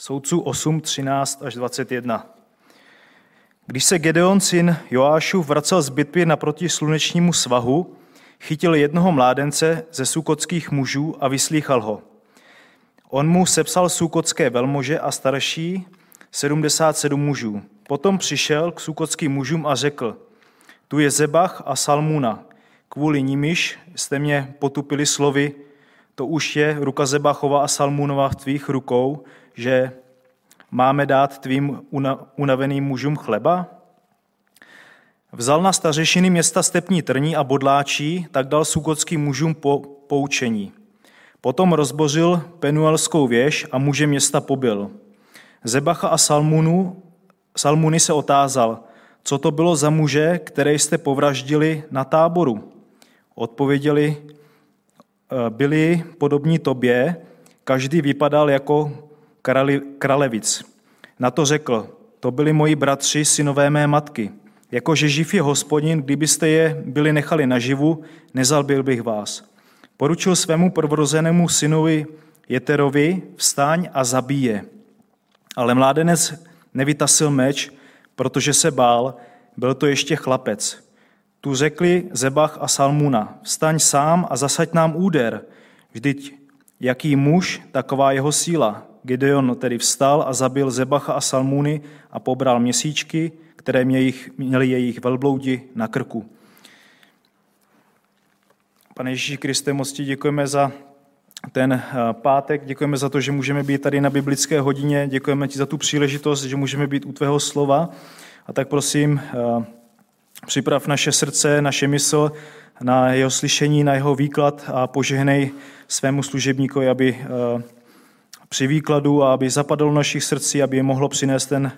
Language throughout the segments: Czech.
Soudců 8, 13 až 21. Když se Gedeon, syn Joášu, vracel z bitvy naproti slunečnímu svahu, chytil jednoho mládence ze sukotských mužů a vyslýchal ho. On mu sepsal sukotské velmože a starší 77 mužů. Potom přišel k sukotským mužům a řekl, tu je Zebach a Salmuna, kvůli nimiž jste mě potupili slovy, to už je ruka Zebachova a Salmunova v tvých rukou, že máme dát tvým unaveným mužům chleba? Vzal na stařešiny města Stepní Trní a Bodláčí, tak dal sukotským mužům po, poučení. Potom rozbořil Penuelskou věž a muže města pobil. Zebacha a Salmunu, Salmuny se otázal, co to bylo za muže, které jste povraždili na táboru. Odpověděli, e, byli podobní tobě, každý vypadal jako kralevic. Na to řekl, to byli moji bratři, synové mé matky. Jakože živ je hospodin, kdybyste je byli nechali naživu, nezalbil bych vás. Poručil svému prvorozenému synovi Jeterovi, vstaň a zabíje. Ale mládenec nevytasil meč, protože se bál, byl to ještě chlapec. Tu řekli Zebach a Salmuna, vstaň sám a zasaď nám úder. Vždyť jaký muž, taková jeho síla. Gideon tedy vstal a zabil Zebacha a Salmuny a pobral měsíčky, které měli jejich velbloudi na krku. Pane Ježíši Kriste, moc ti děkujeme za ten eh, pátek, děkujeme za to, že můžeme být tady na biblické hodině, děkujeme ti za tu příležitost, že můžeme být u tvého slova. A tak prosím, eh, připrav naše srdce, naše mysl na jeho slyšení, na jeho výklad a požehnej svému služebníkovi, aby eh, při výkladu a aby zapadl v našich srdcí, aby je mohlo přinést ten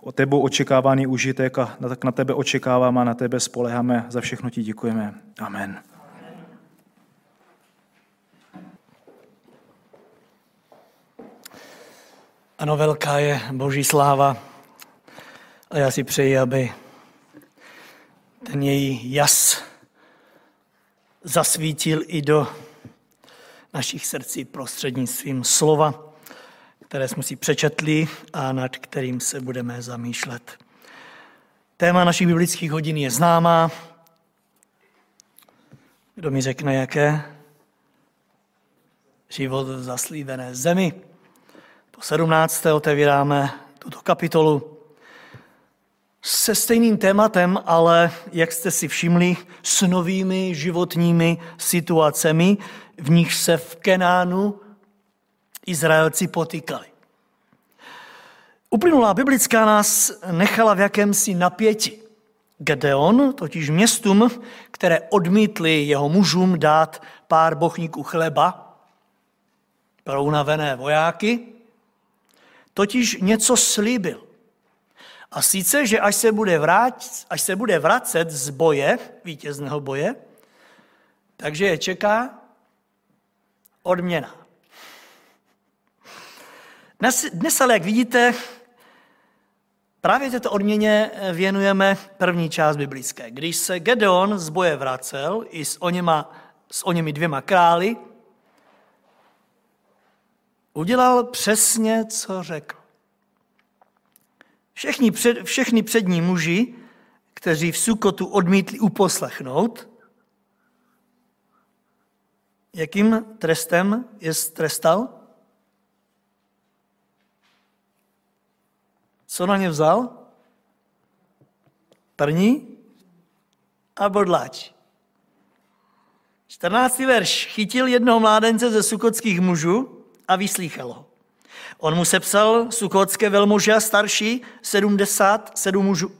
o tebou očekávaný užitek a tak na tebe očekáváme a na tebe spoleháme. Za všechno ti děkujeme. Amen. Ano, velká je Boží sláva a já si přeji, aby ten její jas zasvítil i do našich srdcí prostřednictvím slova, které jsme si přečetli a nad kterým se budeme zamýšlet. Téma našich biblických hodin je známá. Kdo mi řekne, jaké? Život v zaslíbené zemi. Po 17. otevíráme tuto kapitolu se stejným tématem, ale jak jste si všimli, s novými životními situacemi, v nich se v Kenánu Izraelci potýkali. Uplynulá biblická nás nechala v jakémsi napěti. Gedeon, totiž městům, které odmítli jeho mužům dát pár bochníků chleba pro unavené vojáky, totiž něco slíbil. A sice, že až se bude, vrát, až se bude vracet z boje, vítězného boje, takže je čeká odměna. Dnes, dnes ale, jak vidíte, právě této odměně věnujeme první část biblické. Když se Gedeon z boje vracel i s oněma, s oněmi dvěma králi, udělal přesně, co řekl. Všechny, před, všechny přední muži, kteří v Sukotu odmítli uposlechnout, jakým trestem je trestal? Co na ně vzal? Trní a bodláč. 14. verš. Chytil jednoho mládence ze sukotských mužů a vyslýchal ho. On mu sepsal sukotské velmože a starší 77 mužů.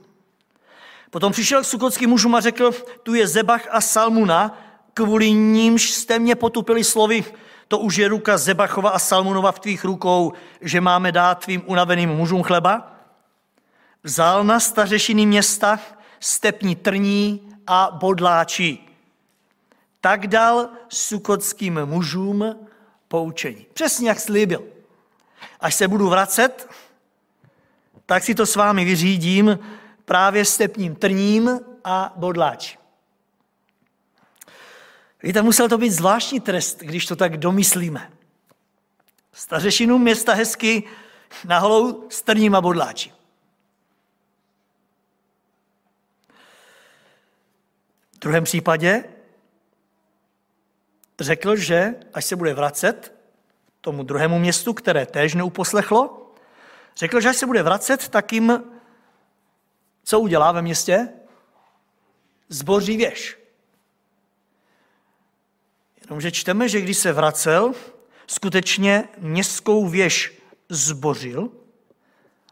Potom přišel k sukotským mužům a řekl, tu je Zebach a Salmuna, kvůli nímž jste mě potupili slovy, to už je ruka Zebachova a Salmunova v tvých rukou, že máme dát tvým unaveným mužům chleba? Vzal na stařešiny města stepní trní a bodláčí. Tak dal sukotským mužům poučení. Přesně jak slíbil. Až se budu vracet, tak si to s vámi vyřídím právě stepním trním a bodláč. Víte, musel to být zvláštní trest, když to tak domyslíme. Stařešinu města hezky na holou strním a bodláči. V druhém případě řekl, že až se bude vracet tomu druhému městu, které též neuposlechlo, řekl, že až se bude vracet, tak jim co udělá ve městě? Zboří věž. Jenomže čteme, že když se vracel, skutečně městskou věž zbořil,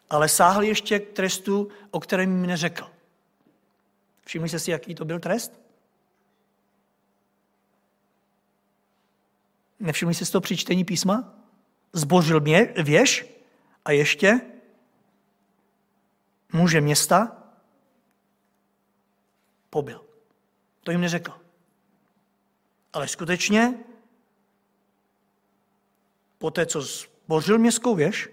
ale sáhl ještě k trestu, o kterém mi neřekl. Všimli jste si, jaký to byl trest? Nevšimli jste si to při čtení písma? Zbořil mě, věž a ještě muže města pobil. To jim neřekl. Ale skutečně, po té, co zbořil městskou věž,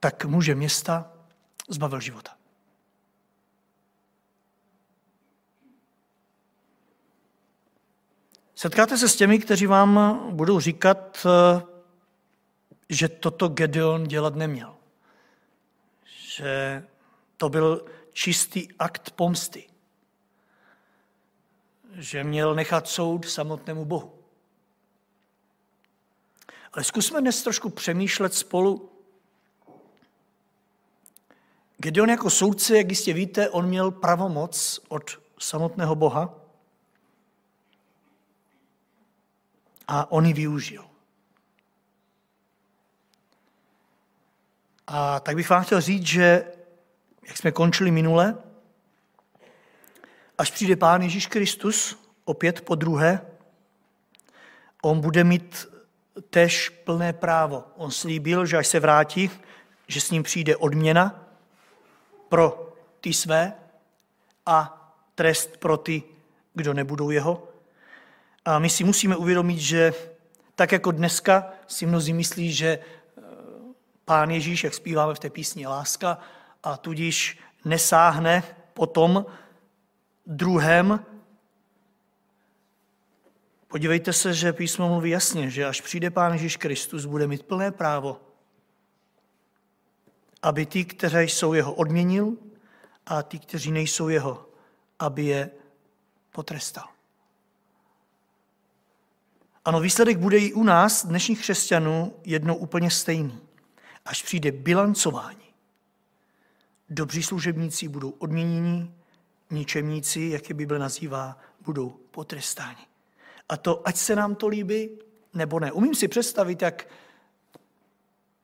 tak muže města zbavil života. Setkáte se s těmi, kteří vám budou říkat, že toto Gedeon dělat neměl. Že to byl čistý akt pomsty. Že měl nechat soud samotnému Bohu. Ale zkusme dnes trošku přemýšlet spolu. Gedeon jako soudce, jak jistě víte, on měl pravomoc od samotného Boha a on ji využil. A tak bych vám chtěl říct, že jak jsme končili minule, až přijde Pán Ježíš Kristus, opět po druhé, on bude mít tež plné právo. On slíbil, že až se vrátí, že s ním přijde odměna pro ty své a trest pro ty, kdo nebudou jeho. A my si musíme uvědomit, že tak jako dneska si mnozí myslí, že eh, Pán Ježíš, jak zpíváme v té písni Láska, a tudíž nesáhne po tom druhém. Podívejte se, že písmo mluví jasně, že až přijde Pán Ježíš Kristus, bude mít plné právo, aby ty, kteří jsou jeho, odměnil a ty, kteří nejsou jeho, aby je potrestal. Ano, výsledek bude i u nás, dnešních křesťanů, jednou úplně stejný. Až přijde bilancování, Dobří služebníci budou odměněni, ničemníci, jak je Bible nazývá, budou potrestáni. A to, ať se nám to líbí, nebo ne. Umím si představit, jak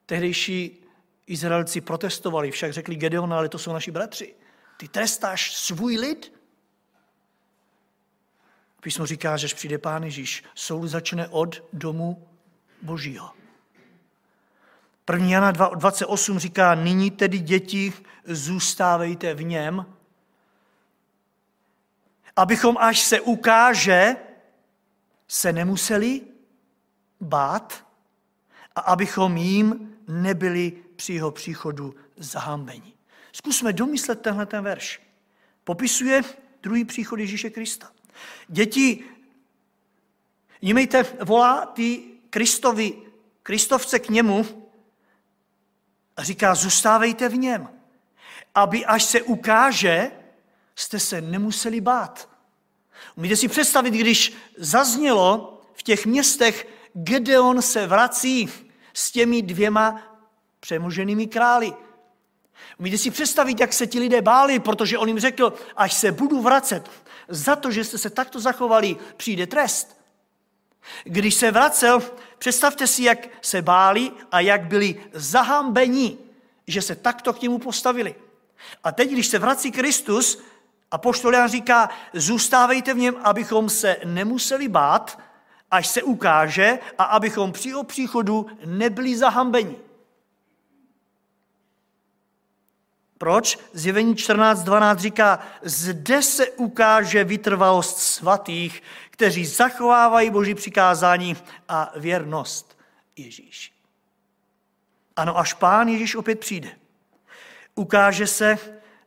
tehdejší Izraelci protestovali, však řekli Gedeon, ale to jsou naši bratři. Ty trestáš svůj lid? Písmo říká, že až přijde Pán Ježíš, soud začne od domu Božího. 1. Jana 28 říká, nyní tedy děti zůstávejte v něm, abychom, až se ukáže, se nemuseli bát a abychom jim nebyli při jeho příchodu zahambeni. Zkusme domyslet tenhle ten verš. Popisuje druhý příchod Ježíše Krista. Děti, nímejte, volá ty Kristovi, Kristovce k němu a říká, zůstávejte v něm aby až se ukáže, jste se nemuseli bát. Umíte si představit, když zaznělo v těch městech, Gedeon se vrací s těmi dvěma přemoženými králi. Umíte si představit, jak se ti lidé báli, protože on jim řekl, až se budu vracet, za to, že jste se takto zachovali, přijde trest. Když se vracel, představte si, jak se báli a jak byli zahambeni, že se takto k němu postavili. A teď, když se vrací Kristus, a poštol říká, zůstávejte v něm, abychom se nemuseli bát, až se ukáže a abychom při jeho příchodu nebyli zahambeni. Proč? Zjevení 14.12 říká, zde se ukáže vytrvalost svatých, kteří zachovávají Boží přikázání a věrnost Ježíši. Ano, až pán Ježíš opět přijde ukáže se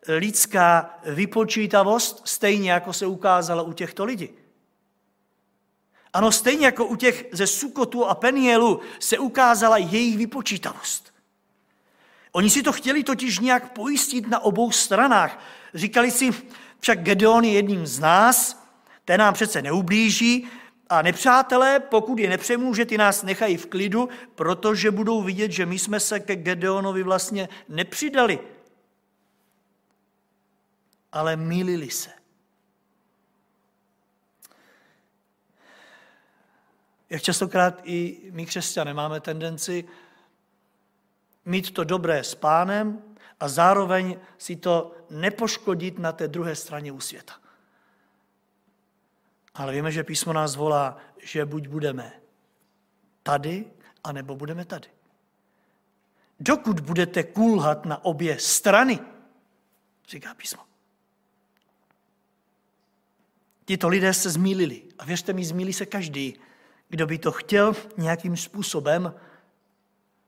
lidská vypočítavost, stejně jako se ukázala u těchto lidí. Ano, stejně jako u těch ze Sukotu a Penielu se ukázala jejich vypočítavost. Oni si to chtěli totiž nějak pojistit na obou stranách. Říkali si, však Gedeon je jedním z nás, ten nám přece neublíží a nepřátelé, pokud je nepřemůže, ty nás nechají v klidu, protože budou vidět, že my jsme se ke Gedeonovi vlastně nepřidali. Ale mýlili se. Jak častokrát i my křesťané máme tendenci mít to dobré s pánem a zároveň si to nepoškodit na té druhé straně u světa. Ale víme, že písmo nás volá, že buď budeme tady, anebo budeme tady. Dokud budete kulhat na obě strany, říká písmo. Tito lidé se zmílili. A věřte mi, zmílí se každý, kdo by to chtěl nějakým způsobem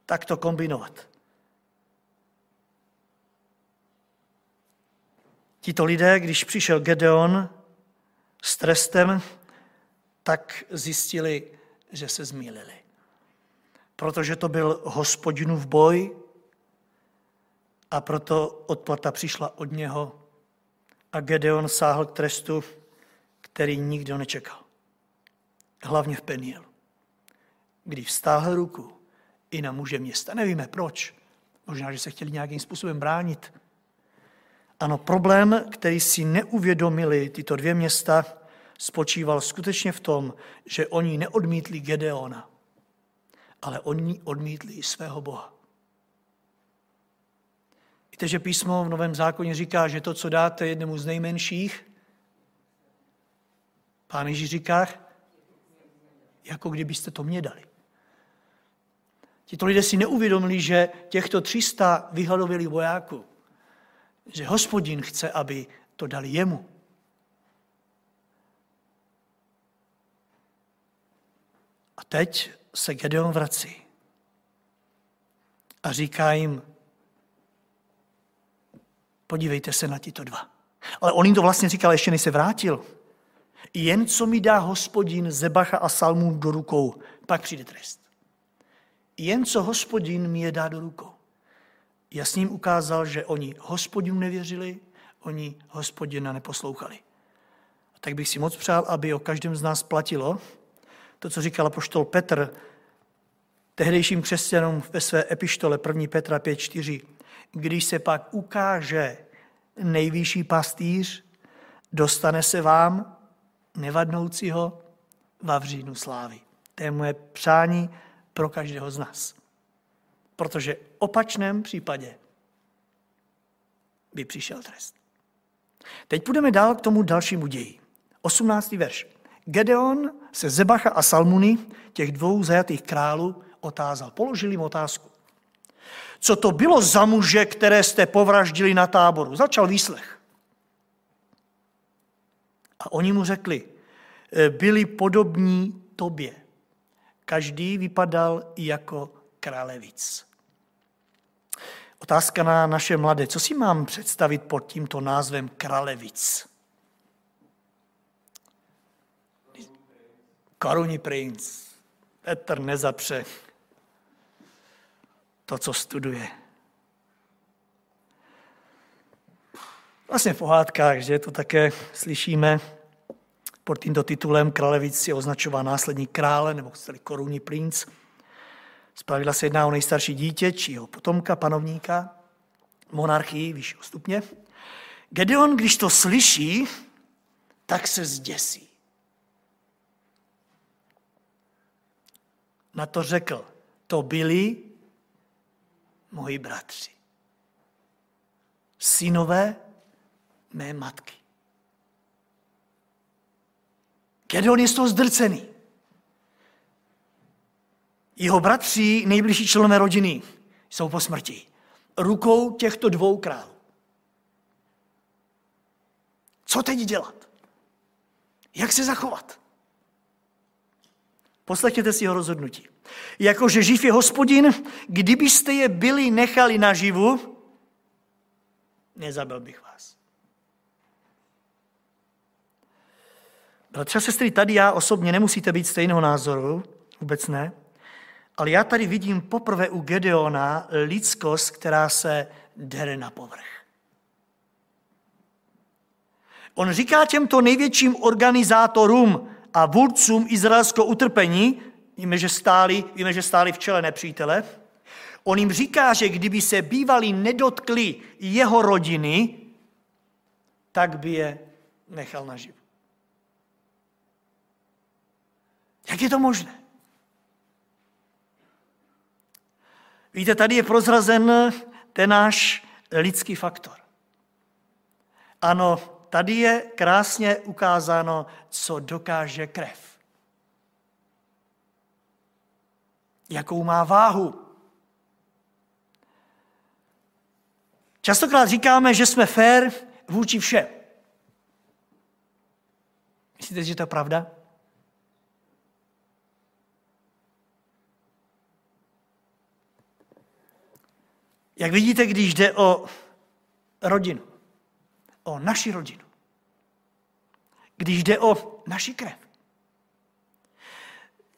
takto kombinovat. Tito lidé, když přišel Gedeon s trestem, tak zjistili, že se zmýlili. Protože to byl hospodinův boj a proto odplata přišla od něho a Gedeon sáhl k trestu, který nikdo nečekal. Hlavně v Penielu, kdy vstáhl ruku i na muže města. Nevíme proč. Možná, že se chtěli nějakým způsobem bránit. Ano, problém, který si neuvědomili tyto dvě města, spočíval skutečně v tom, že oni neodmítli Gedeona, ale oni odmítli svého Boha. Víte, že písmo v Novém zákoně říká, že to, co dáte jednému z nejmenších, pán Ježíš říká, jako kdybyste to mě dali. Tito lidé si neuvědomili, že těchto 300 vyhladovělých vojáků, že hospodin chce, aby to dali jemu. A teď se Gedeon vrací a říká jim, podívejte se na tyto dva. Ale on jim to vlastně říkal, ještě než se vrátil. Jen co mi dá hospodin Zebacha a Salmů do rukou, pak přijde trest. Jen co hospodin mi je dá do rukou. Jasně jim ukázal, že oni hospodinu nevěřili, oni hospodina neposlouchali. A tak bych si moc přál, aby o každém z nás platilo to, co říkal poštol Petr tehdejším křesťanům ve své epištole 1. Petra 5.4. Když se pak ukáže nejvyšší pastýř, dostane se vám, nevadnoucího, vavřínu slávy. To je moje přání pro každého z nás. Protože v opačném případě by přišel trest. Teď půjdeme dál k tomu dalšímu ději. 18. verš. Gedeon se Zebacha a Salmuny, těch dvou zajatých králů, otázal. Položili jim otázku. Co to bylo za muže, které jste povraždili na táboru? Začal výslech. A oni mu řekli, e, byli podobní tobě. Každý vypadal jako králevic. Otázka na naše mladé. Co si mám představit pod tímto názvem králevic? Korunní princ. Petr nezapře to, co studuje. Vlastně v pohádkách, že to také slyšíme, pod tímto titulem králevic je označován následník krále, nebo chceli korunní princ. Zpravidla se jedná o nejstarší dítě, či jeho potomka, panovníka, monarchii vyššího stupně. Gedeon, když to slyší, tak se zděsí. Na to řekl, to byli moji bratři. Synové mé matky. Gedeon je z toho zdrcený. Jeho bratři, nejbližší členové rodiny, jsou po smrti. Rukou těchto dvou králů. Co teď dělat? Jak se zachovat? Poslechněte si jeho rozhodnutí. Jakože živ je hospodin, kdybyste je byli nechali naživu, nezabil bych vás. Třeba sestry, tady já osobně nemusíte být stejného názoru, vůbec ne, ale já tady vidím poprvé u Gedeona lidskost, která se dere na povrch. On říká těmto největším organizátorům a vůdcům izraelského utrpení, víme, že stáli, víme, že stáli v čele nepřítele, on jim říká, že kdyby se bývali nedotkli jeho rodiny, tak by je nechal naživu. Jak je to možné? Víte, tady je prozrazen ten náš lidský faktor. Ano, tady je krásně ukázáno, co dokáže krev. Jakou má váhu. Častokrát říkáme, že jsme fér vůči všem. Myslíte, že to je pravda? Jak vidíte, když jde o rodinu, o naši rodinu, když jde o naši krev,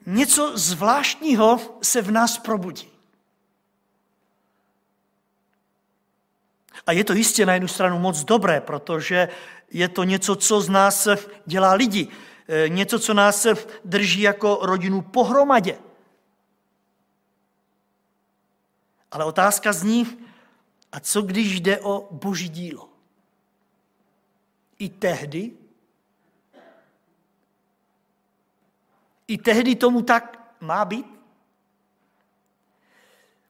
něco zvláštního se v nás probudí. A je to jistě na jednu stranu moc dobré, protože je to něco, co z nás dělá lidi. E, něco, co nás drží jako rodinu pohromadě. Ale otázka zní, a co když jde o boží dílo? I tehdy, i tehdy tomu tak má být?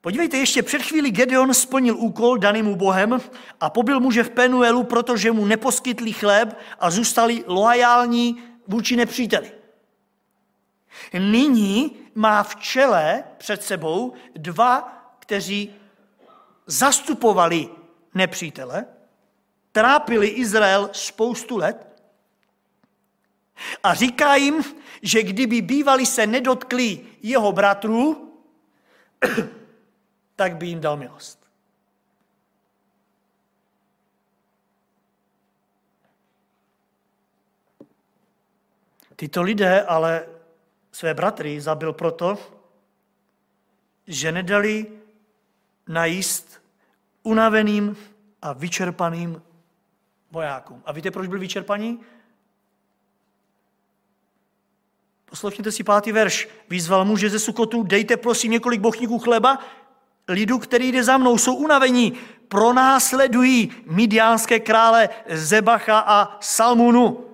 Podívejte, ještě před chvíli Gedeon splnil úkol daný mu Bohem a pobyl muže v Penuelu, protože mu neposkytli chléb a zůstali loajální vůči nepříteli. Nyní má v čele před sebou dva kteří zastupovali nepřítele, trápili Izrael spoustu let a říká jim, že kdyby bývali se nedotkli jeho bratrů, tak by jim dal milost. Tyto lidé ale své bratry zabil proto, že nedali najíst unaveným a vyčerpaným vojákům. A víte, proč byli vyčerpaní? Poslouchněte si pátý verš. Vyzval muže ze Sukotu, dejte prosím několik bochníků chleba, lidu, který jde za mnou, jsou unavení, pronásledují midiánské krále Zebacha a Salmunu.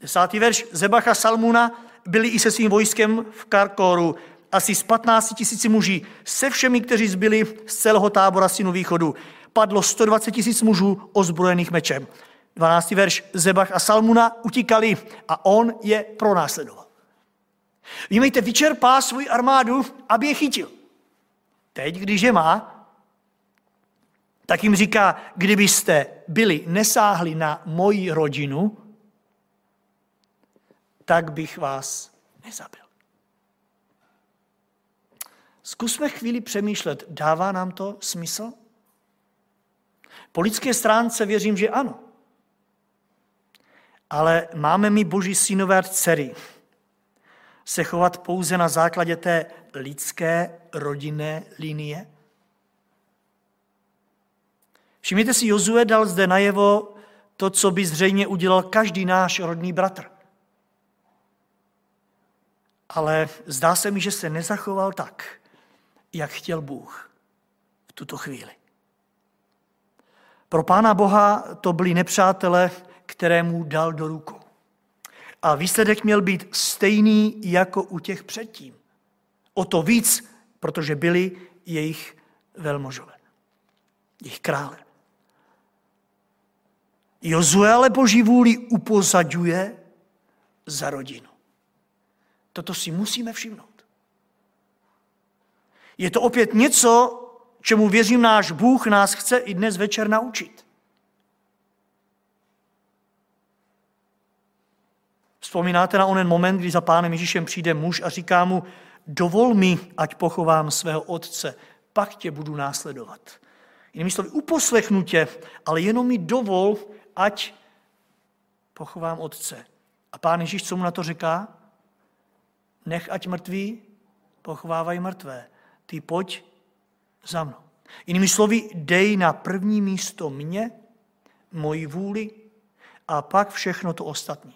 Desátý verš. Zebacha a Salmuna byli i se svým vojskem v Karkoru asi z 15 tisíci muží, se všemi, kteří zbyli z celého tábora synu východu. Padlo 120 tisíc mužů ozbrojených mečem. 12. verš Zebach a Salmuna utíkali a on je pronásledoval. Vnímejte, vyčerpá svůj armádu, aby je chytil. Teď, když je má, tak jim říká, kdybyste byli nesáhli na moji rodinu, tak bych vás nezabil. Zkusme chvíli přemýšlet, dává nám to smysl? Po lidské stránce věřím, že ano. Ale máme mi boží synové a dcery se chovat pouze na základě té lidské rodinné linie? Všimněte si, Jozue dal zde najevo to, co by zřejmě udělal každý náš rodný bratr. Ale zdá se mi, že se nezachoval tak, jak chtěl Bůh v tuto chvíli. Pro Pána Boha to byli nepřátelé, kterému dal do rukou. A výsledek měl být stejný jako u těch předtím. O to víc, protože byli jejich velmožové, jejich krále. Jozue ale boží vůli upozadňuje za rodinu. Toto si musíme všimnout. Je to opět něco, čemu věřím náš Bůh nás chce i dnes večer naučit. Vzpomínáte na onen moment, kdy za pánem Ježíšem přijde muž a říká mu, dovol mi, ať pochovám svého otce, pak tě budu následovat. Jinými slovy, uposlechnu tě, ale jenom mi dovol, ať pochovám otce. A pán Ježíš, co mu na to říká? Nech ať mrtví pochovávají mrtvé. Ty pojď za mnou. Jinými slovy, dej na první místo mě, moji vůli a pak všechno to ostatní.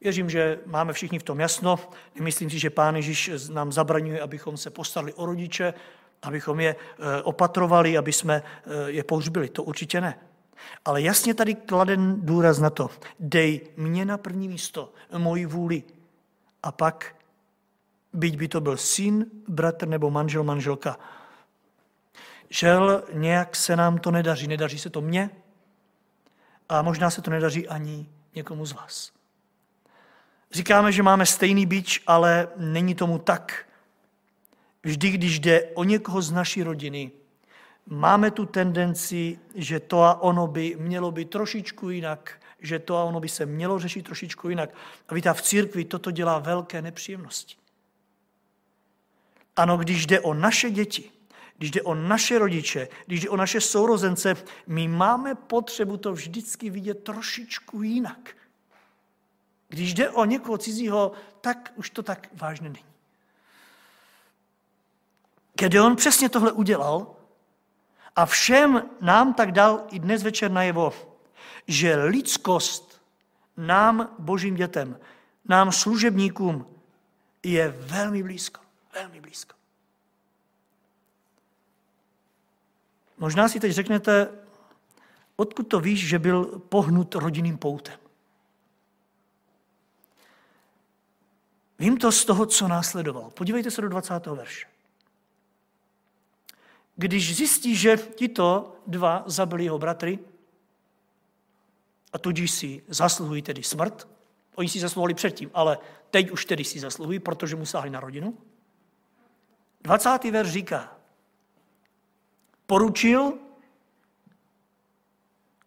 Věřím, že máme všichni v tom jasno. Myslím si, že Pán Ježíš nám zabraňuje, abychom se postarali o rodiče, abychom je eh, opatrovali, aby jsme eh, je pohřbili. To určitě ne. Ale jasně tady kladen důraz na to. Dej mě na první místo, moji vůli. A pak, byť by to byl syn, bratr nebo manžel, manželka. Žel, nějak se nám to nedaří. Nedaří se to mně a možná se to nedaří ani někomu z vás. Říkáme, že máme stejný bič, ale není tomu tak. Vždy, když jde o někoho z naší rodiny, máme tu tendenci, že to a ono by mělo být trošičku jinak, že to a ono by se mělo řešit trošičku jinak. A víte, v církvi toto dělá velké nepříjemnosti. Ano, když jde o naše děti, když jde o naše rodiče, když jde o naše sourozence, my máme potřebu to vždycky vidět trošičku jinak. Když jde o někoho cizího, tak už to tak vážné není. Gedeon přesně tohle udělal a všem nám tak dal i dnes večer najevo, že lidskost nám, božím dětem, nám služebníkům je velmi blízko. Velmi blízko. Možná si teď řeknete, odkud to víš, že byl pohnut rodinným poutem. Vím to z toho, co následoval. Podívejte se do 20. verše. Když zjistí, že tito dva zabili jeho bratry, a tudíž si zasluhují tedy smrt, oni si zasluhovali předtím, ale teď už tedy si zasluhují, protože mu sáhli na rodinu. 20. verš říká, poručil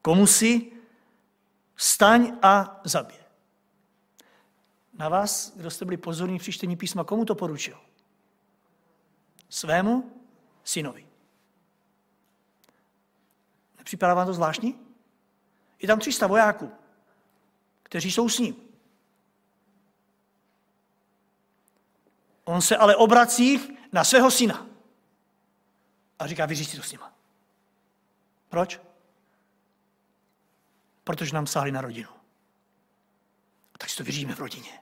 komu si, staň a zabije. Na vás, kdo jste byli pozorní při čtení písma, komu to poručil? Svému synovi. Nepřipadá vám to zvláštní? Je tam 300 vojáků, kteří jsou s ním. On se ale obrací na svého syna a říká, vyříš to s nima. Proč? Protože nám sáhli na rodinu. A tak si to vyřídíme v rodině.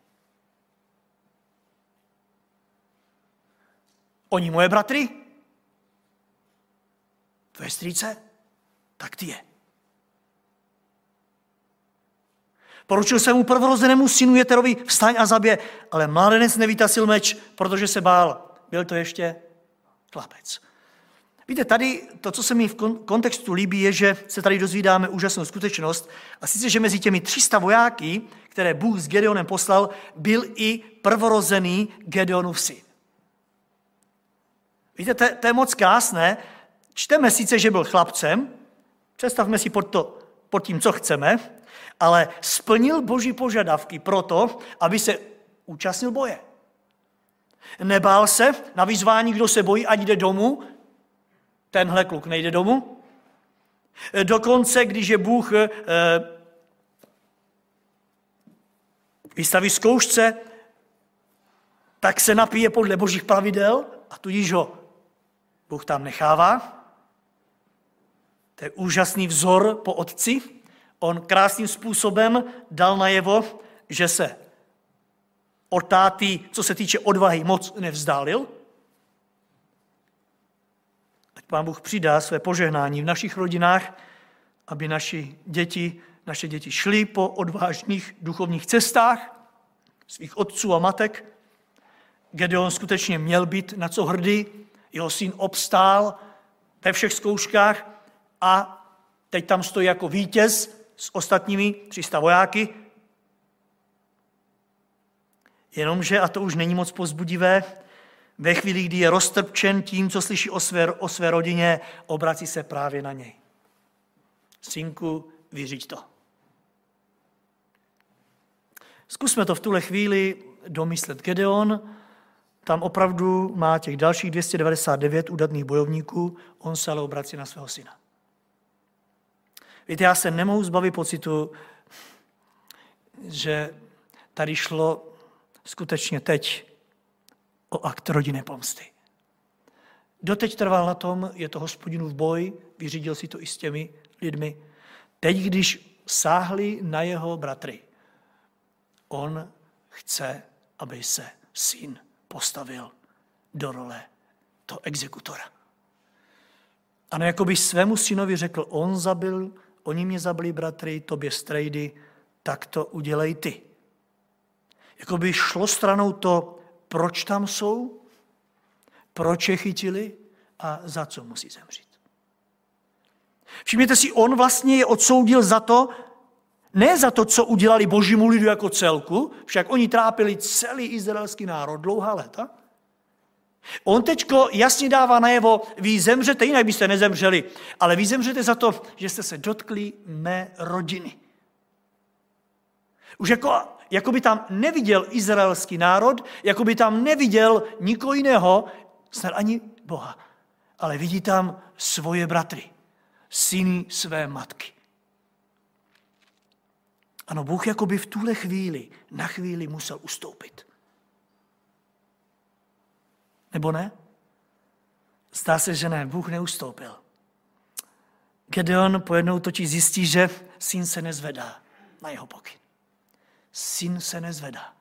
Oni moje bratry? Tvoje strýce? Tak ty je. Poručil jsem mu prvorozenému synu Jeterovi, vstaň a zabije, ale mládenec nevytasil meč, protože se bál. Byl to ještě chlapec. Víte, tady to, co se mi v kontextu líbí, je, že se tady dozvídáme úžasnou skutečnost, a sice, že mezi těmi 300 vojáky, které Bůh s Gedeonem poslal, byl i prvorozený Gedeonův syn. Víte, to, to je moc krásné. Čteme sice, že byl chlapcem, představme si pod, to, pod tím, co chceme, ale splnil boží požadavky proto, aby se účastnil boje. Nebál se na vyzvání, kdo se bojí, ať jde domů, tenhle kluk nejde domů. Dokonce, když je Bůh eh, vystaví zkoušce, tak se napije podle božích pravidel a tudíž ho Bůh tam nechává. To je úžasný vzor po otci. On krásným způsobem dal najevo, že se od táty, co se týče odvahy, moc nevzdálil. Ať pán Bůh přidá své požehnání v našich rodinách, aby naši děti, naše děti šly po odvážných duchovních cestách svých otců a matek. Gedeon skutečně měl být na co hrdý, jeho syn obstál ve všech zkouškách a teď tam stojí jako vítěz s ostatními 300 vojáky. Jenomže, a to už není moc pozbudivé, ve chvíli, kdy je roztrpčen tím, co slyší o své, o své rodině, obrací se právě na něj. Synku, vyřiď to. Zkusme to v tuhle chvíli domyslet. Gedeon tam opravdu má těch dalších 299 udatných bojovníků, on se ale obrací na svého syna. Víte, já se nemohu zbavit pocitu, že tady šlo skutečně teď o akt rodinné pomsty. Doteď trval na tom, je to hospodinův boj, vyřídil si to i s těmi lidmi. Teď, když sáhli na jeho bratry, on chce, aby se syn postavil do role to exekutora. Ano, jako by svému synovi řekl, on zabil, oni mě zabili bratry, tobě strejdy, tak to udělej ty. Jako by šlo stranou to, proč tam jsou, proč je chytili a za co musí zemřít. Všimněte si, on vlastně je odsoudil za to, ne za to, co udělali božímu lidu jako celku, však oni trápili celý izraelský národ dlouhá léta. On teďko jasně dává najevo, vy zemřete, jinak byste nezemřeli, ale vy zemřete za to, že jste se dotkli mé rodiny. Už jako, jako by tam neviděl izraelský národ, jako by tam neviděl nikoho jiného, snad ani Boha, ale vidí tam svoje bratry, syny své matky. Ano, Bůh jako by v tuhle chvíli, na chvíli musel ustoupit. Nebo ne? Zdá se, že ne, Bůh neustoupil. Gedeon pojednou totiž zjistí, že syn se nezvedá na jeho pokyn. Syn se nezvedá.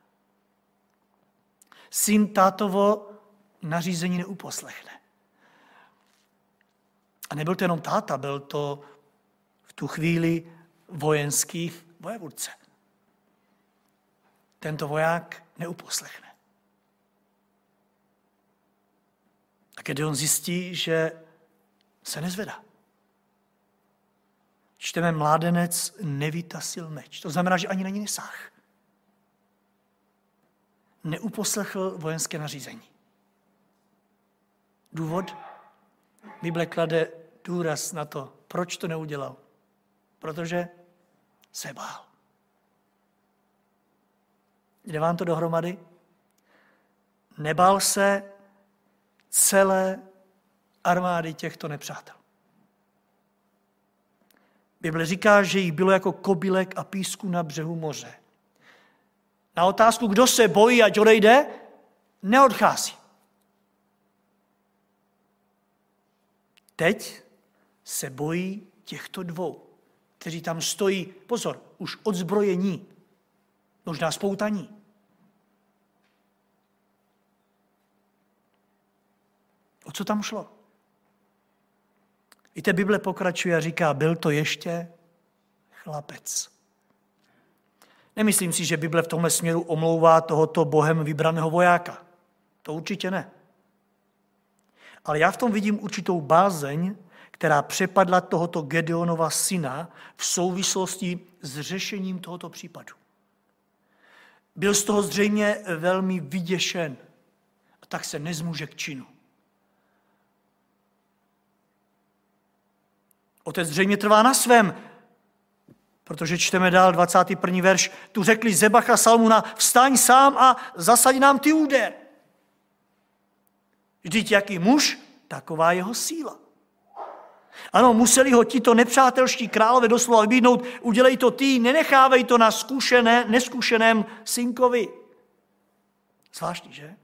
Syn tátovo nařízení neuposlechne. A nebyl to jenom táta, byl to v tu chvíli vojenský vojevůdce. Tento voják neuposlechne. A když on zjistí, že se nezvedá. Čteme, mládenec nevytasil meč. To znamená, že ani na nesáh. Neuposlechl vojenské nařízení. Důvod? Bible klade důraz na to, proč to neudělal. Protože se bál. Jde vám to dohromady? Nebál se celé armády těchto nepřátel. Bible říká, že jich bylo jako kobylek a písku na břehu moře. Na otázku, kdo se bojí, ať odejde, neodchází. Teď se bojí těchto dvou, kteří tam stojí, pozor, už odzbrojení, možná spoutaní. O co tam šlo? I té Bible pokračuje a říká, byl to ještě chlapec. Nemyslím si, že Bible v tomhle směru omlouvá tohoto Bohem vybraného vojáka. To určitě ne. Ale já v tom vidím určitou bázeň, která přepadla tohoto Gedeonova syna v souvislosti s řešením tohoto případu. Byl z toho zřejmě velmi vyděšen a tak se nezmůže k činu. Otec zřejmě trvá na svém, protože čteme dál 21. verš. Tu řekli Zebacha Salmuna, vstaň sám a zasadí nám ty úder. Vždyť jaký muž, taková jeho síla. Ano, museli ho tito nepřátelští králové doslova vybídnout, udělej to ty, nenechávej to na zkušené, neskušeném synkovi. Zvláštní, že?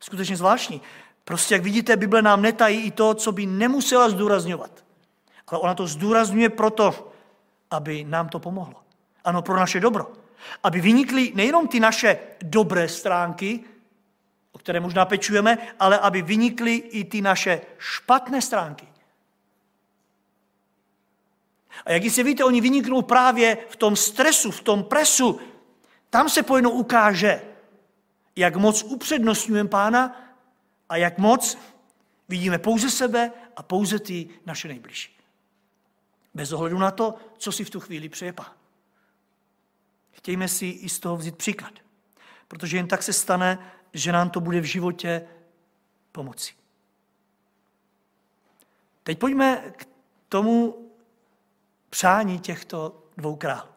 Skutečně zvláštní. Prostě, jak vidíte, Bible nám netají i to, co by nemusela zdůrazňovat. Ale ona to zdůrazňuje proto, aby nám to pomohlo. Ano, pro naše dobro. Aby vynikly nejenom ty naše dobré stránky, o které možná pečujeme, ale aby vynikly i ty naše špatné stránky. A jak jistě víte, oni vyniknou právě v tom stresu, v tom presu. Tam se pojednou ukáže, jak moc upřednostňujeme pána a jak moc vidíme pouze sebe a pouze ty naše nejbližší. Bez ohledu na to, co si v tu chvíli přeje pán. Chtějme si i z toho vzít příklad. Protože jen tak se stane, že nám to bude v životě pomoci. Teď pojďme k tomu přání těchto dvou králů.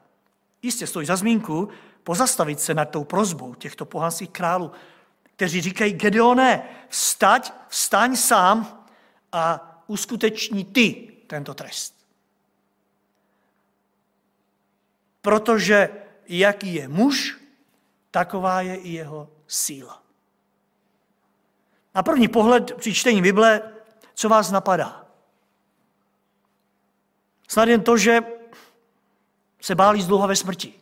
Jistě stojí za zmínku pozastavit se nad tou prozbou těchto pohanských králů, kteří říkají, Gedeone, vstať, vstaň sám a uskuteční ty tento trest. Protože jaký je muž, taková je i jeho síla. Na první pohled při čtení Bible, co vás napadá? Snad jen to, že se bálí zdlouhavé smrti.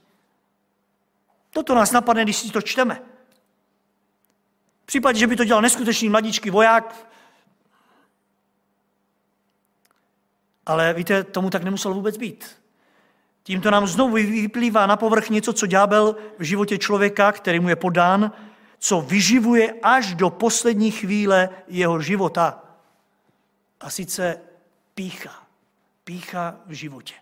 Toto nás napadne, když si to čteme. V případě, že by to dělal neskutečný mladíčký voják, ale víte, tomu tak nemuselo vůbec být. Tímto nám znovu vyplývá na povrch něco, co ďábel v životě člověka, který mu je podán, co vyživuje až do poslední chvíle jeho života. A sice pícha. Pícha v životě.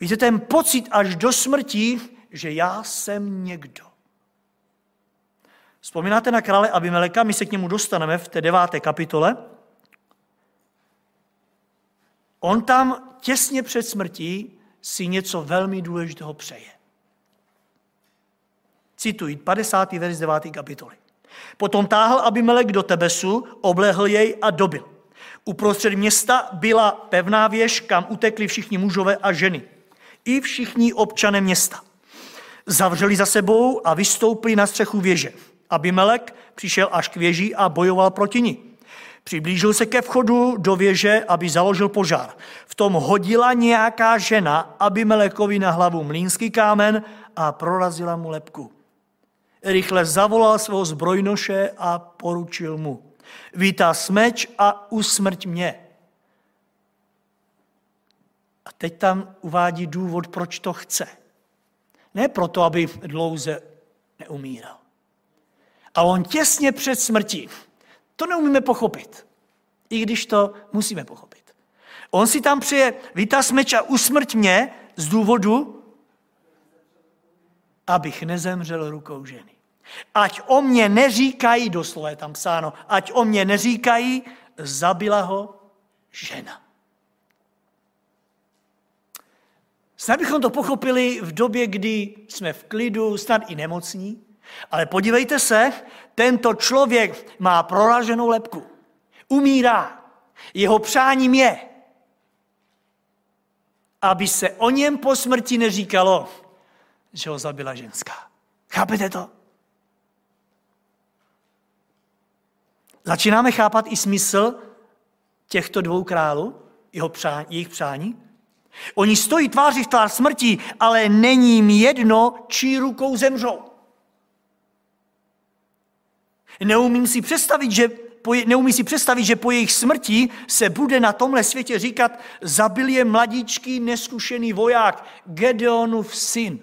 Víte, ten pocit až do smrti, že já jsem někdo. Vzpomínáte na krále Abimeleka? My se k němu dostaneme v té deváté kapitole. On tam těsně před smrtí si něco velmi důležitého přeje. Cituji, 50. verš 9. kapitoly. Potom táhl Abimelek do Tebesu, oblehl jej a dobil. Uprostřed města byla pevná věž, kam utekli všichni mužové a ženy. I všichni občané města. Zavřeli za sebou a vystoupili na střechu věže. Abimelek přišel až k věži a bojoval proti ní. Přiblížil se ke vchodu do věže, aby založil požár. V tom hodila nějaká žena Abimelekovi na hlavu mlínský kámen a prorazila mu lepku. Rychle zavolal svého zbrojnoše a poručil mu. Vítá smeč a usmrť mě. A teď tam uvádí důvod, proč to chce. Ne proto, aby dlouze neumíral. A on těsně před smrtí to neumíme pochopit, i když to musíme pochopit. On si tam přeje, vytaz meč a usmrť mě z důvodu, abych nezemřel rukou ženy. Ať o mě neříkají, doslova je tam psáno, ať o mě neříkají, zabila ho žena. Snad bychom to pochopili v době, kdy jsme v klidu, snad i nemocní, ale podívejte se, tento člověk má proraženou lepku. Umírá. Jeho přáním je, aby se o něm po smrti neříkalo, že ho zabila ženská. Chápete to? Začínáme chápat i smysl těchto dvou králů, jeho přání, jejich přání. Oni stojí tváří v tvář smrti, ale není jim jedno, čí rukou zemřou. Neumím si představit, že po, neumí si představit, že po jejich smrti se bude na tomhle světě říkat, zabil je mladíčký neskušený voják, Gedeonův syn.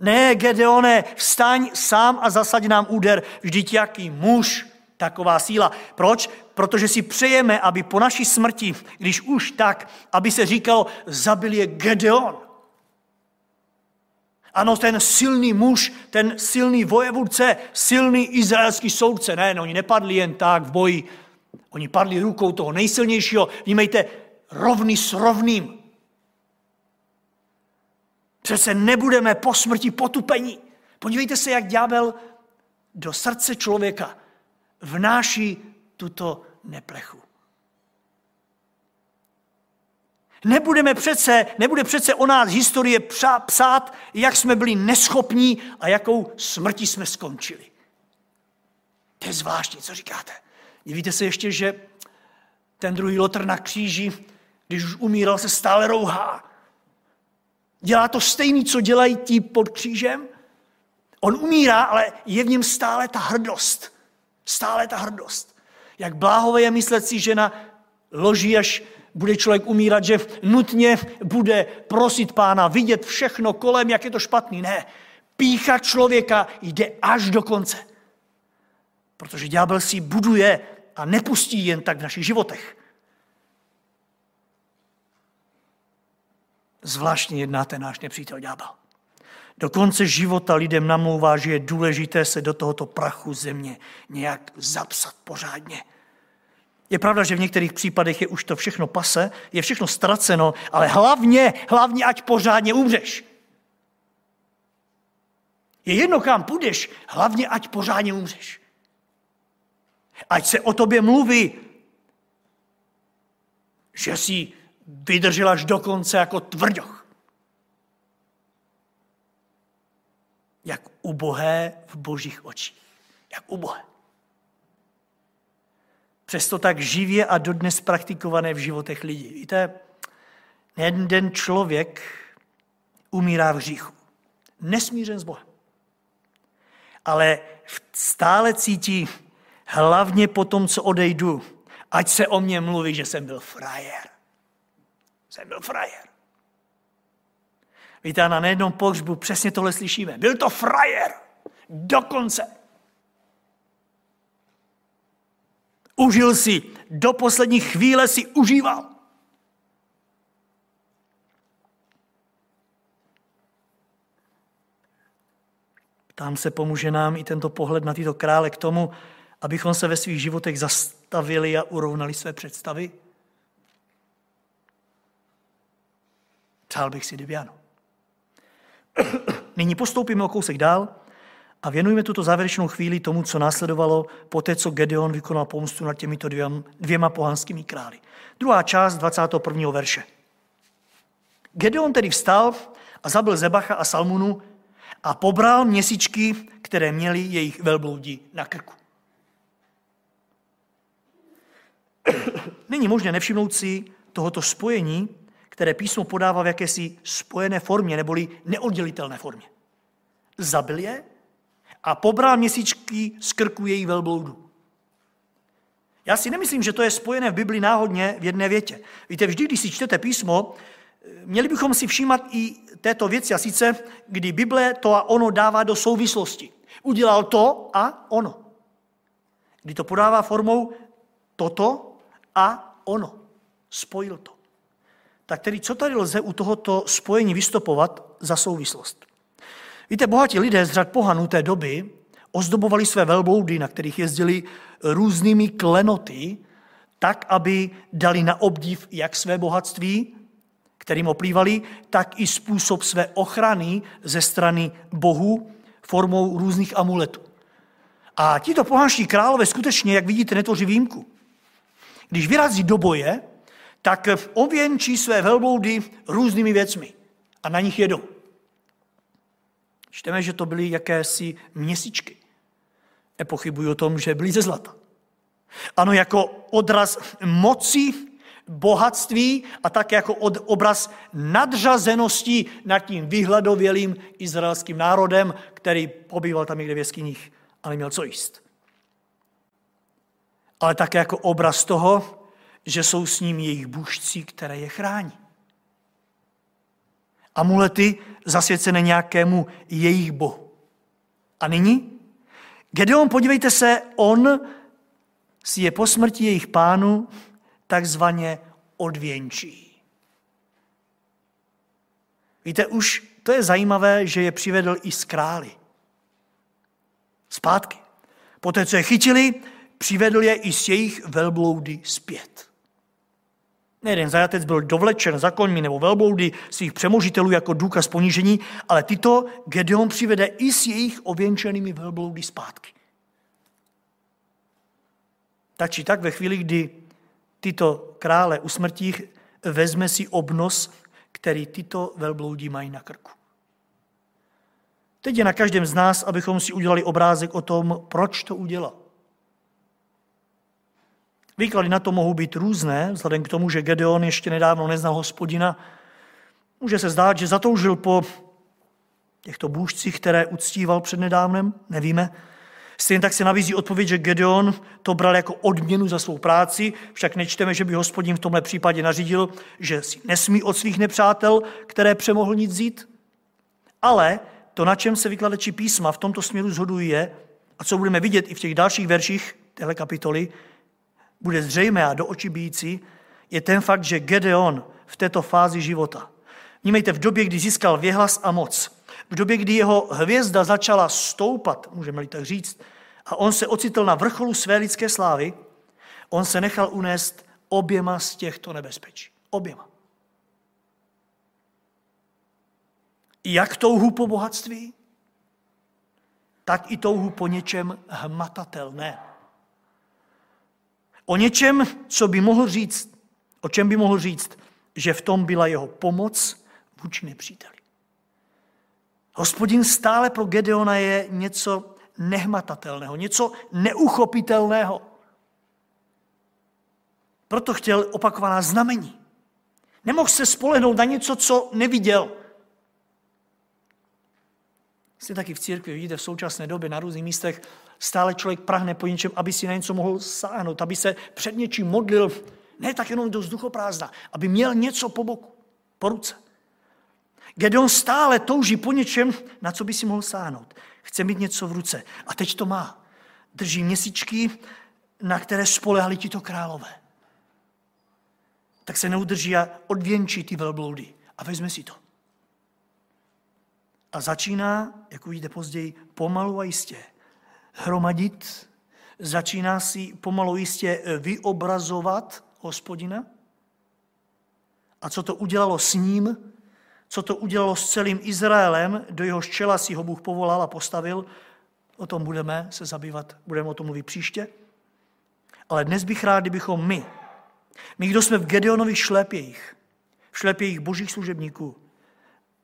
Ne, Gedeone, vstaň sám a zasaď nám úder, vždyť jaký muž, taková síla. Proč? Protože si přejeme, aby po naší smrti, když už tak, aby se říkalo, zabil je Gedeon. Ano, ten silný muž, ten silný vojevůdce, silný izraelský soudce. Ne, oni nepadli jen tak v boji. Oni padli rukou toho nejsilnějšího. Vnímejte, rovný s rovným. Přece nebudeme po smrti potupení. Podívejte se, jak ďábel do srdce člověka vnáší tuto neplechu. Nebudeme přece, nebude přece o nás historie psát, jak jsme byli neschopní a jakou smrti jsme skončili. To je zvláštní, co říkáte. Víte se ještě, že ten druhý lotr na kříži, když už umíral, se stále rouhá. Dělá to stejný, co dělají ti pod křížem. On umírá, ale je v něm stále ta hrdost. Stále ta hrdost. Jak bláhové je myslet si, že na loží až bude člověk umírat, že nutně bude prosit pána, vidět všechno kolem, jak je to špatný. Ne, pícha člověka jde až do konce. Protože ďábel si buduje a nepustí jen tak v našich životech. Zvláštně jedná ten náš nepřítel ďábel. Do konce života lidem namlouvá, že je důležité se do tohoto prachu země nějak zapsat pořádně. Je pravda, že v některých případech je už to všechno pase, je všechno ztraceno, ale hlavně, hlavně ať pořádně umřeš. Je jedno, kam půjdeš, hlavně ať pořádně umřeš. Ať se o tobě mluví, že jsi vydržel až do konce jako tvrdoch. Jak ubohé v božích očích. Jak ubohé. Přesto tak živě a dodnes praktikované v životech lidí. Víte, jeden člověk umírá v hříchu. Nesmířen s Bohem. Ale stále cítí, hlavně po tom, co odejdu, ať se o mě mluví, že jsem byl frajer. Jsem byl frajer. Víte, na nejednom pohřbu přesně tohle slyšíme. Byl to frajer. Dokonce. Užil si, do poslední chvíle si užíval. Tam se pomůže nám i tento pohled na tyto krále k tomu, abychom se ve svých životech zastavili a urovnali své představy? Přál bych si, kdyby ano. Nyní postoupíme o kousek dál a věnujeme tuto závěrečnou chvíli tomu, co následovalo po té, co Gedeon vykonal pomstu nad těmito dvěma, dvěma pohanskými králi. Druhá část 21. verše. Gedeon tedy vstal a zabil Zebacha a Salmunu a pobral měsíčky, které měly jejich velbloudi na krku. Není možné nevšimnout si tohoto spojení, které písmo podává v jakési spojené formě, neboli neoddělitelné formě. Zabil je a pobral měsíčky z krku její velbloudu. Já si nemyslím, že to je spojené v Bibli náhodně v jedné větě. Víte, vždy, když si čtete písmo, měli bychom si všímat i této věci, a sice, kdy Bible to a ono dává do souvislosti. Udělal to a ono. Kdy to podává formou toto a ono. Spojil to. Tak tedy, co tady lze u tohoto spojení vystopovat za souvislost? Víte, bohatí lidé z řad pohanů té doby ozdobovali své velbloudy, na kterých jezdili různými klenoty, tak, aby dali na obdiv jak své bohatství, kterým oplývali, tak i způsob své ochrany ze strany Bohu formou různých amuletů. A tito pohanští králové skutečně, jak vidíte, netvoří výjimku. Když vyrazí do boje, tak ověnčí své velbloudy různými věcmi a na nich jedou. Čteme, že to byly jakési měsíčky. Nepochybuji o tom, že byly ze zlata. Ano, jako odraz moci, bohatství a tak jako od, obraz nadřazenosti nad tím vyhladovělým izraelským národem, který pobýval tam někde v jeskyních, ale měl co jíst ale také jako obraz toho, že jsou s ním jejich bůžci, které je chrání. Amulety zasvěcené nějakému jejich bohu. A nyní? Gedeon, podívejte se, on si je po smrti jejich pánu takzvaně odvěnčí. Víte, už to je zajímavé, že je přivedl i z krály. Zpátky. Poté, co je chytili, přivedl je i s jejich velbloudy zpět. Nejeden zajatec byl dovlečen za koňmi nebo velbloudy svých přemožitelů jako důkaz ponížení, ale tyto Gedeon přivede i s jejich ověnčenými velbloudy zpátky. Tak či tak ve chvíli, kdy tyto krále usmrtí, vezme si obnos, který tyto velbloudi mají na krku. Teď je na každém z nás, abychom si udělali obrázek o tom, proč to udělal. Výklady na to mohou být různé, vzhledem k tomu, že Gedeon ještě nedávno neznal hospodina. Může se zdát, že zatoužil po těchto bůžcích, které uctíval před nedávnem, nevíme. Stejně tak se navízí odpověď, že Gedeon to bral jako odměnu za svou práci, však nečteme, že by hospodin v tomhle případě nařídil, že si nesmí od svých nepřátel, které přemohl nic vzít. Ale to, na čem se vykladači písma v tomto směru zhodují, je, a co budeme vidět i v těch dalších verších téhle kapitoly, bude zřejmé a do očí bíjící, je ten fakt, že Gedeon v této fázi života, vnímejte, v době, kdy získal věhlas a moc, v době, kdy jeho hvězda začala stoupat, můžeme-li tak říct, a on se ocitl na vrcholu své lidské slávy, on se nechal unést oběma z těchto nebezpečí. Oběma. Jak touhu po bohatství, tak i touhu po něčem hmatatelném. O něčem, co by mohl říct, o čem by mohl říct, že v tom byla jeho pomoc vůči nepříteli. Hospodin stále pro Gedeona je něco nehmatatelného, něco neuchopitelného. Proto chtěl opakovaná znamení. Nemohl se spolehnout na něco, co neviděl. Jste taky v církvi, vidíte v současné době na různých místech, stále člověk prahne po něčem, aby si na něco mohl sáhnout, aby se před něčím modlil, ne tak jenom do vzduchoprázdna, aby měl něco po boku, po ruce. Gedeon stále touží po něčem, na co by si mohl sáhnout. Chce mít něco v ruce. A teď to má. Drží měsíčky, na které spolehali tito králové. Tak se neudrží a odvěnčí ty velbloudy. A vezme si to. A začíná, jak uvidíte později, pomalu a jistě hromadit, začíná si pomalu jistě vyobrazovat hospodina. A co to udělalo s ním, co to udělalo s celým Izraelem, do jeho čela si ho Bůh povolal a postavil, o tom budeme se zabývat, budeme o tom mluvit příště. Ale dnes bych rád, kdybychom my, my, kdo jsme v Gedeonových šlépějích, v šlépějích božích služebníků,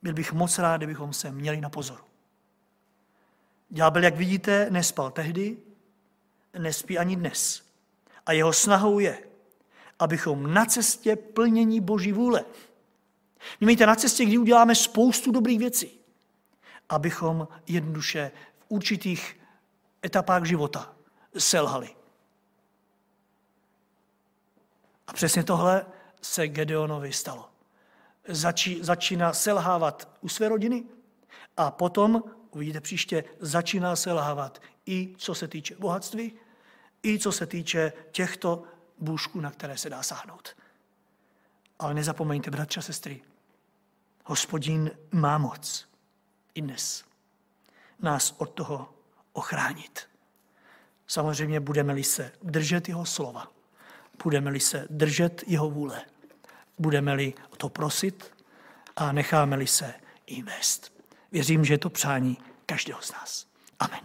byl bych moc rád, kdybychom se měli na pozoru. Ďábel, jak vidíte, nespal tehdy, nespí ani dnes. A jeho snahou je, abychom na cestě plnění Boží vůle, Mějte na cestě, kdy uděláme spoustu dobrých věcí, abychom jednoduše v určitých etapách života selhali. A přesně tohle se Gedeonovi stalo. Začí, začíná selhávat u své rodiny a potom, uvidíte příště, začíná selhávat i co se týče bohatství, i co se týče těchto bůžků, na které se dá sáhnout. Ale nezapomeňte, bratři a sestry, Hospodin má moc i dnes nás od toho ochránit. Samozřejmě budeme-li se držet jeho slova, budeme-li se držet jeho vůle, budeme-li to prosit a necháme-li se i vést. Věřím, že je to přání každého z nás. Amen.